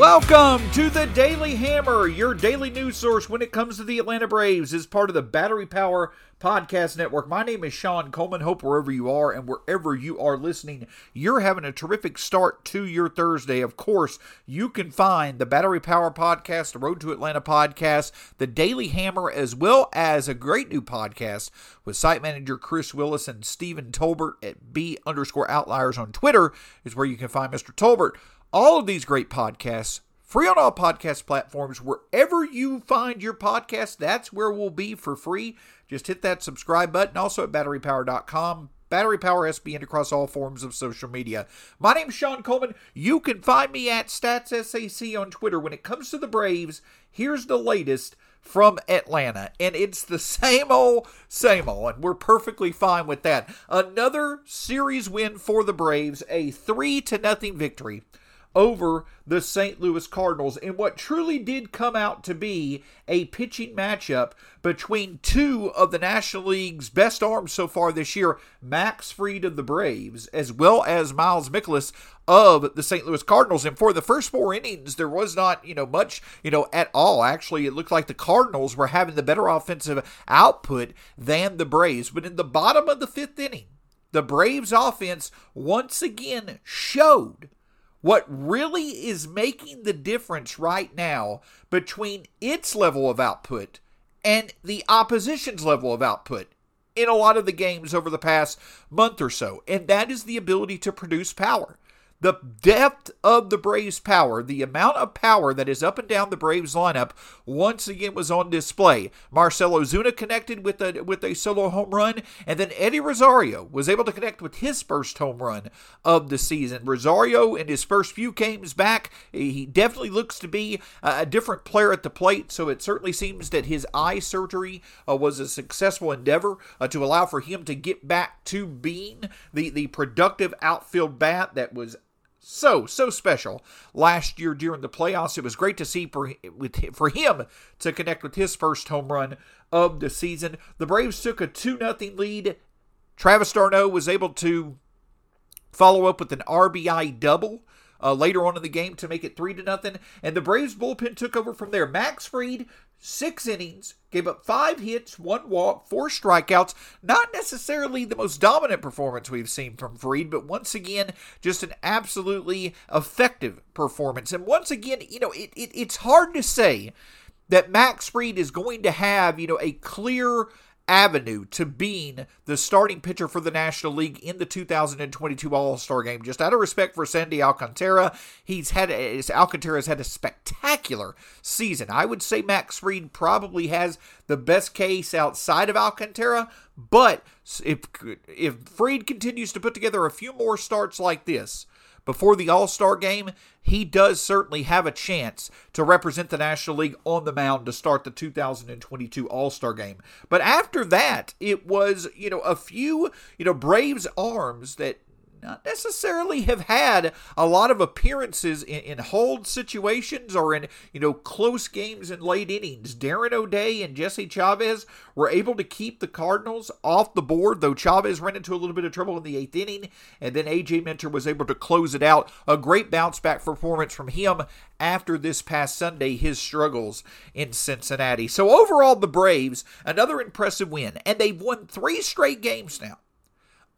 Welcome to the Daily Hammer, your daily news source when it comes to the Atlanta Braves, is part of the Battery Power Podcast Network. My name is Shawn Coleman. Hope wherever you are and wherever you are listening, you're having a terrific start to your Thursday. Of course, you can find the Battery Power Podcast, the Road to Atlanta podcast, the Daily Hammer, as well as a great new podcast with site manager Chris Willis and Stephen Tolbert at B underscore outliers on Twitter, is where you can find Mr. Tolbert. All of these great podcasts, free on all podcast platforms. Wherever you find your podcast, that's where we'll be for free. Just hit that subscribe button. Also at batterypower.com. Battery Power SBN across all forms of social media. My name's Shawn Coleman. You can find me at StatsSAC on Twitter. When it comes to the Braves, here's the latest from Atlanta. And it's the same old, same old. And we're perfectly fine with that. Another series win for the Braves, a 3 to nothing victory over the St. Louis Cardinals in what truly did come out to be a pitching matchup between two of the National League's best arms so far this year, Max Fried of the Braves, as well as Miles Mikolas of the St. Louis Cardinals. And for the first four innings, there was not, you know, much, you know, at all. Actually, it looked like the Cardinals were having the better offensive output than the Braves. But in the bottom of the fifth inning, the Braves offense once again showed what really is making the difference right now between its level of output and the opposition's level of output in a lot of the games over the past month or so, and that is the ability to produce power the depth of the Braves' power, the amount of power that is up and down the Braves lineup, once again was on display. Marcell Ozuna connected with a with a solo home run, and then Eddie Rosario was able to connect with his first home run of the season. Rosario, in his first few games back, he definitely looks to be a different player at the plate. So it certainly seems that his eye surgery uh, was a successful endeavor uh, to allow for him to get back to being the the productive outfield bat that was so so special last year during the playoffs. It was great to see for with for him to connect with his first home run of the season. The Braves took a two nothing lead. Travis d'Arnaud was able to follow up with an RBI double uh, later on in the game to make it three to nothing. And the Braves bullpen took over from there. Max Fried, six innings, gave up five hits, one walk, four strikeouts. Not necessarily the most dominant performance we've seen from Fried, but once again, just an absolutely effective performance. And once again, you know, it, it it's hard to say that Max Fried is going to have, you know, a clear avenue to being the starting pitcher for the National League in the 2022 All Star game. Just out of respect for Sandy Alcantara, he's had Alcantara has had a spectacular season. I would say Max Fried probably has the best case outside of Alcantara, but if if Fried continues to put together a few more starts like this, before the All Star game, he does certainly have a chance to represent the National League on the mound to start the 2022 All Star game. But after that, it was, you know, a few, you know, Braves arms that not necessarily have had a lot of appearances in, in, hold situations or in you know close games in late innings. Darren O'Day and Jesse Chavez were able to keep the Cardinals off the board, though Chavez ran into a little bit of trouble in the eighth inning, and then AJ Minter was able to close it out. A great bounce back performance from him after this past Sunday, his struggles in Cincinnati. So overall, the Braves another impressive win, and they've won three straight games now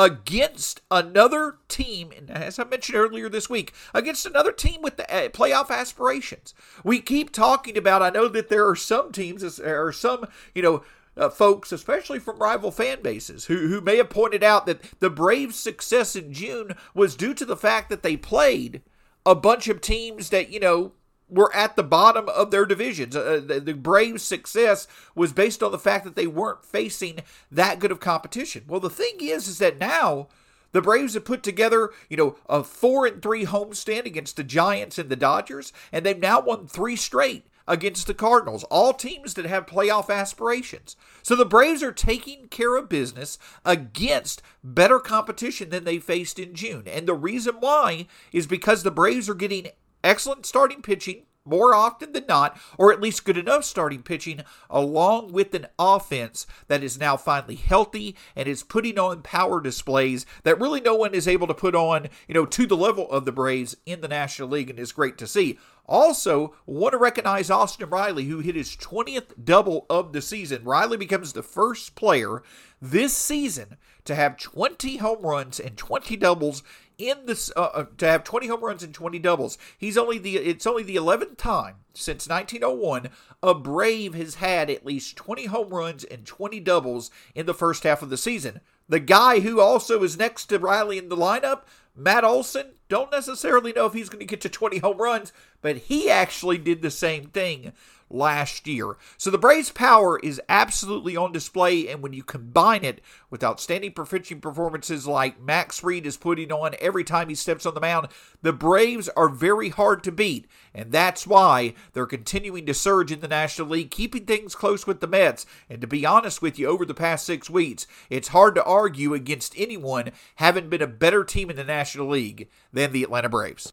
against another team, and as I mentioned earlier this week, against another team with the uh, playoff aspirations. We keep talking about, I know that there are some teams, there are some, you know, uh, folks, especially from rival fan bases, who, who may have pointed out that the Braves' success in June was due to the fact that they played a bunch of teams that, you know, were at the bottom of their divisions. Uh, the, the, Braves' success was based on the fact that they weren't facing that good of competition. Well, the thing is, is that now the Braves have put together, you know, a four and three homestand against the Giants and the Dodgers, and they've now won three straight against the Cardinals, all teams that have playoff aspirations. So the Braves are taking care of business against better competition than they faced in June. And the reason why is because the Braves are getting excellent starting pitching more often than not, or at least good enough starting pitching, along with an offense that is now finally healthy and is putting on power displays that really no one is able to put on, you know, to the level of the Braves in the National League, and is great to see. Also, want to recognize Austin Riley, who hit his 20th double of the season. Riley becomes the first player this season to have 20 home runs and 20 doubles in this uh, uh, to have 20 home runs and 20 doubles. He's only the it's only the 11th time since 1901 a Brave has had at least 20 home runs and 20 doubles in the first half of the season. The guy who also is next to Riley in the lineup, Matt Olson, don't necessarily know if he's going to get to 20 home runs, but he actually did the same thing last year. So the Braves' power is absolutely on display, and when you combine it with outstanding pitching performances like Max Fried is putting on every time he steps on the mound, the Braves are very hard to beat, and that's why they're continuing to surge in the National League, keeping things close with the Mets. And to be honest with you, over the past six weeks, it's hard to argue against anyone having been a better team in the National League than the Atlanta Braves.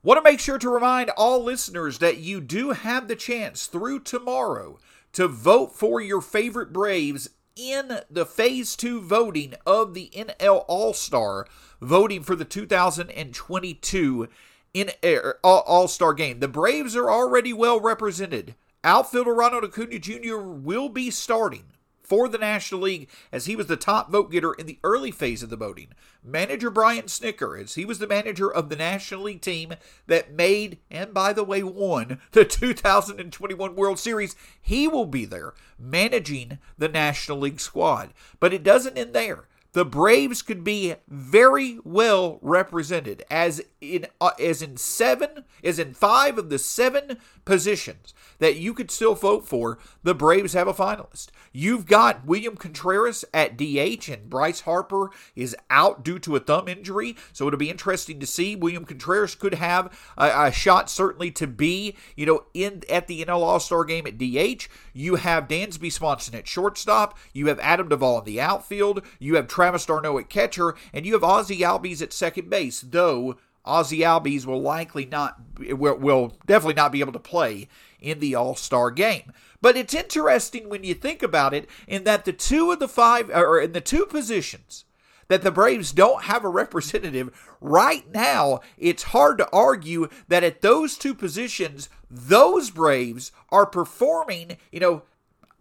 Want to make sure to remind all listeners that you do have the chance through tomorrow to vote for your favorite Braves in the phase two voting of the NL All Star, voting for the 2022 in uh, All Star game. The Braves are already well represented. Outfielder Ronald Acuna Jr. will be starting for the National League as he was the top vote getter in the early phase of the voting. Manager Brian Snitker, as he was the manager of the National League team that made, and by the way, won the 2021 World Series, he will be there managing the National League squad. But it doesn't end there the Braves could be very well represented as in uh, as in seven as in five of the seven positions that you could still vote for. The Braves have a finalist. You've got William Contreras at DH, and Bryce Harper is out due to a thumb injury. So it'll be interesting to see. William Contreras could have a, a shot certainly to be you know in at the NL All Star game at DH. You have Dansby Swanson at shortstop. You have Adam Duvall in the outfield. You have Travis d'Arnaud at catcher, and you have Ozzie Albies at second base, though Ozzie Albies will likely not, will, will definitely not be able to play in the All Star game. But it's interesting when you think about it, in that the two of the five, or in the two positions that the Braves don't have a representative right now, it's hard to argue that at those two positions, those Braves are performing, you know,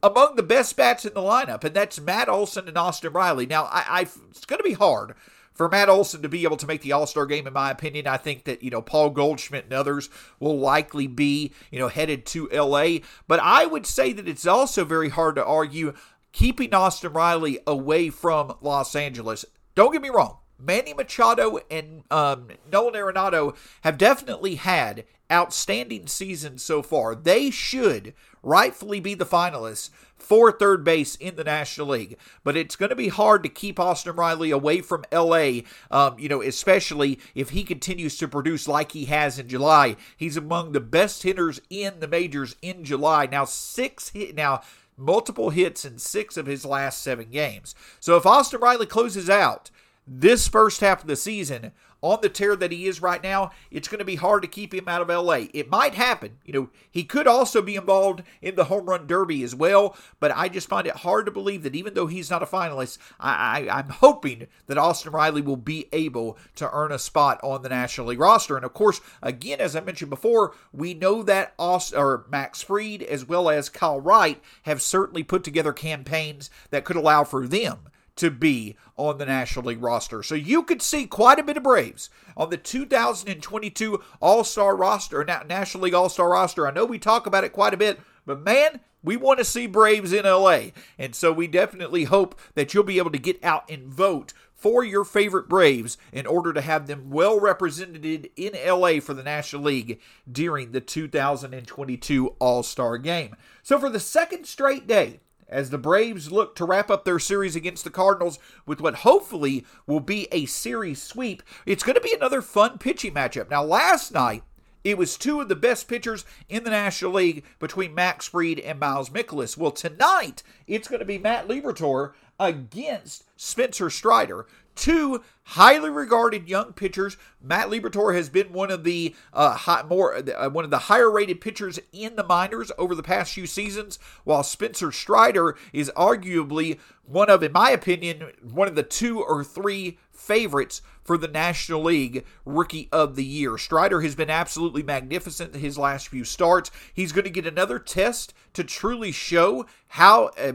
among the best bats in the lineup, and that's Matt Olson and Austin Riley. Now, I, I it's going to be hard for Matt Olson to be able to make the All Star game, in my opinion, I think that, you know, Paul Goldschmidt and others will likely be, you know, headed to LA. But I would say that it's also very hard to argue keeping Austin Riley away from Los Angeles. Don't get me wrong. Manny Machado and um, Nolan Arenado have definitely had outstanding seasons so far. They should rightfully be the finalists for third base in the National League. But it's going to be hard to keep Austin Riley away from LA, um, you know, especially if he continues to produce like he has in July. He's among the best hitters in the majors in July. Now, six hit, now, multiple hits in six of his last seven games. So if Austin Riley closes out this first half of the season on the tear that he is right now, it's going to be hard to keep him out of LA. It might happen. You know, he could also be involved in the home run derby as well, but I just find it hard to believe that even though he's not a finalist, I, I, I'm hoping that Austin Riley will be able to earn a spot on the National League roster. And of course, again, as I mentioned before, we know that Austin, or Max Fried as well as Kyle Wright have certainly put together campaigns that could allow for them to be on the National League roster. So you could see quite a bit of Braves on the 2022 All Star roster, National League All Star roster. I know we talk about it quite a bit, but man, we want to see Braves in LA. And so we definitely hope that you'll be able to get out and vote for your favorite Braves in order to have them well represented in LA for the National League during the 2022 All Star game. So for the second straight day, as the Braves look to wrap up their series against the Cardinals with what hopefully will be a series sweep. It's going to be another fun pitching matchup. Now, last night, it was two of the best pitchers in the National League between Max Fried and Miles Mikolas. Well, tonight, it's going to be Matt Liberatore against Spencer Strider two highly regarded young pitchers. Matt Liberatore has been one of the uh, high, more uh, one of the higher rated pitchers in the minors over the past few seasons, while Spencer Strider is arguably one of, in my opinion, one of the two or three favorites for the National League Rookie of the Year. Strider has been absolutely magnificent his last few starts. He's going to get another test to truly show how uh,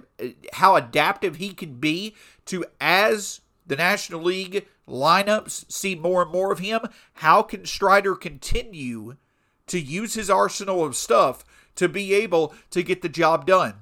how adaptive he can be to as the National League lineups see more and more of him, how can Strider continue to use his arsenal of stuff to be able to get the job done?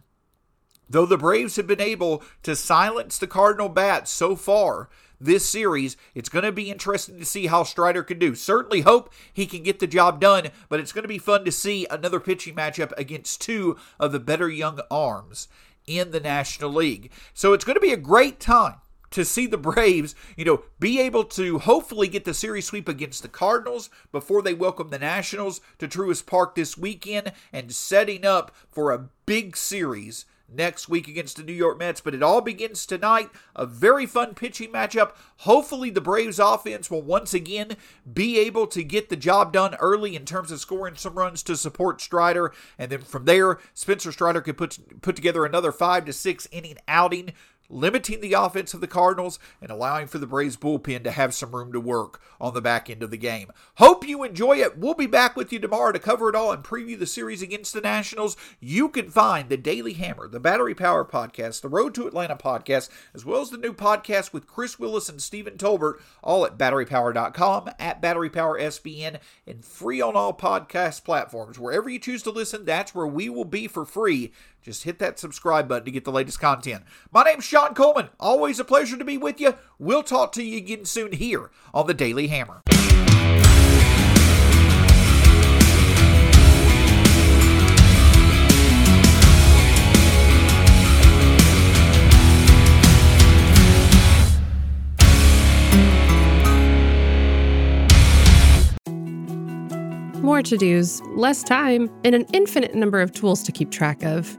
Though the Braves have been able to silence the Cardinal bats so far this series, it's going to be interesting to see how Strider can do. Certainly hope he can get the job done, but it's going to be fun to see another pitching matchup against two of the better young arms in the National League. So it's going to be a great time to see the Braves, you know, be able to hopefully get the series sweep against the Cardinals before they welcome the Nationals to Truist Park this weekend and setting up for a big series next week against the New York Mets. But it all begins tonight. A very fun pitching matchup. Hopefully, the Braves offense will once again be able to get the job done early in terms of scoring some runs to support Strider. And then from there, Spencer Strider could put, put together another five to six inning outing limiting the offense of the Cardinals and allowing for the Braves bullpen to have some room to work on the back end of the game. Hope you enjoy it. We'll be back with you tomorrow to cover it all and preview the series against the Nationals. You can find the Daily Hammer, the Battery Power podcast, the Road to Atlanta podcast, as well as the new podcast with Chris Willis and Stephen Tolbert, all at batterypower.com, at batterypowersbn, and free on all podcast platforms. Wherever you choose to listen, that's where we will be for free just hit that subscribe button to get the latest content. My name's Shawn Coleman. Always a pleasure to be with you. We'll talk to you again soon here on the Daily Hammer. More to dos, less time, and an infinite number of tools to keep track of.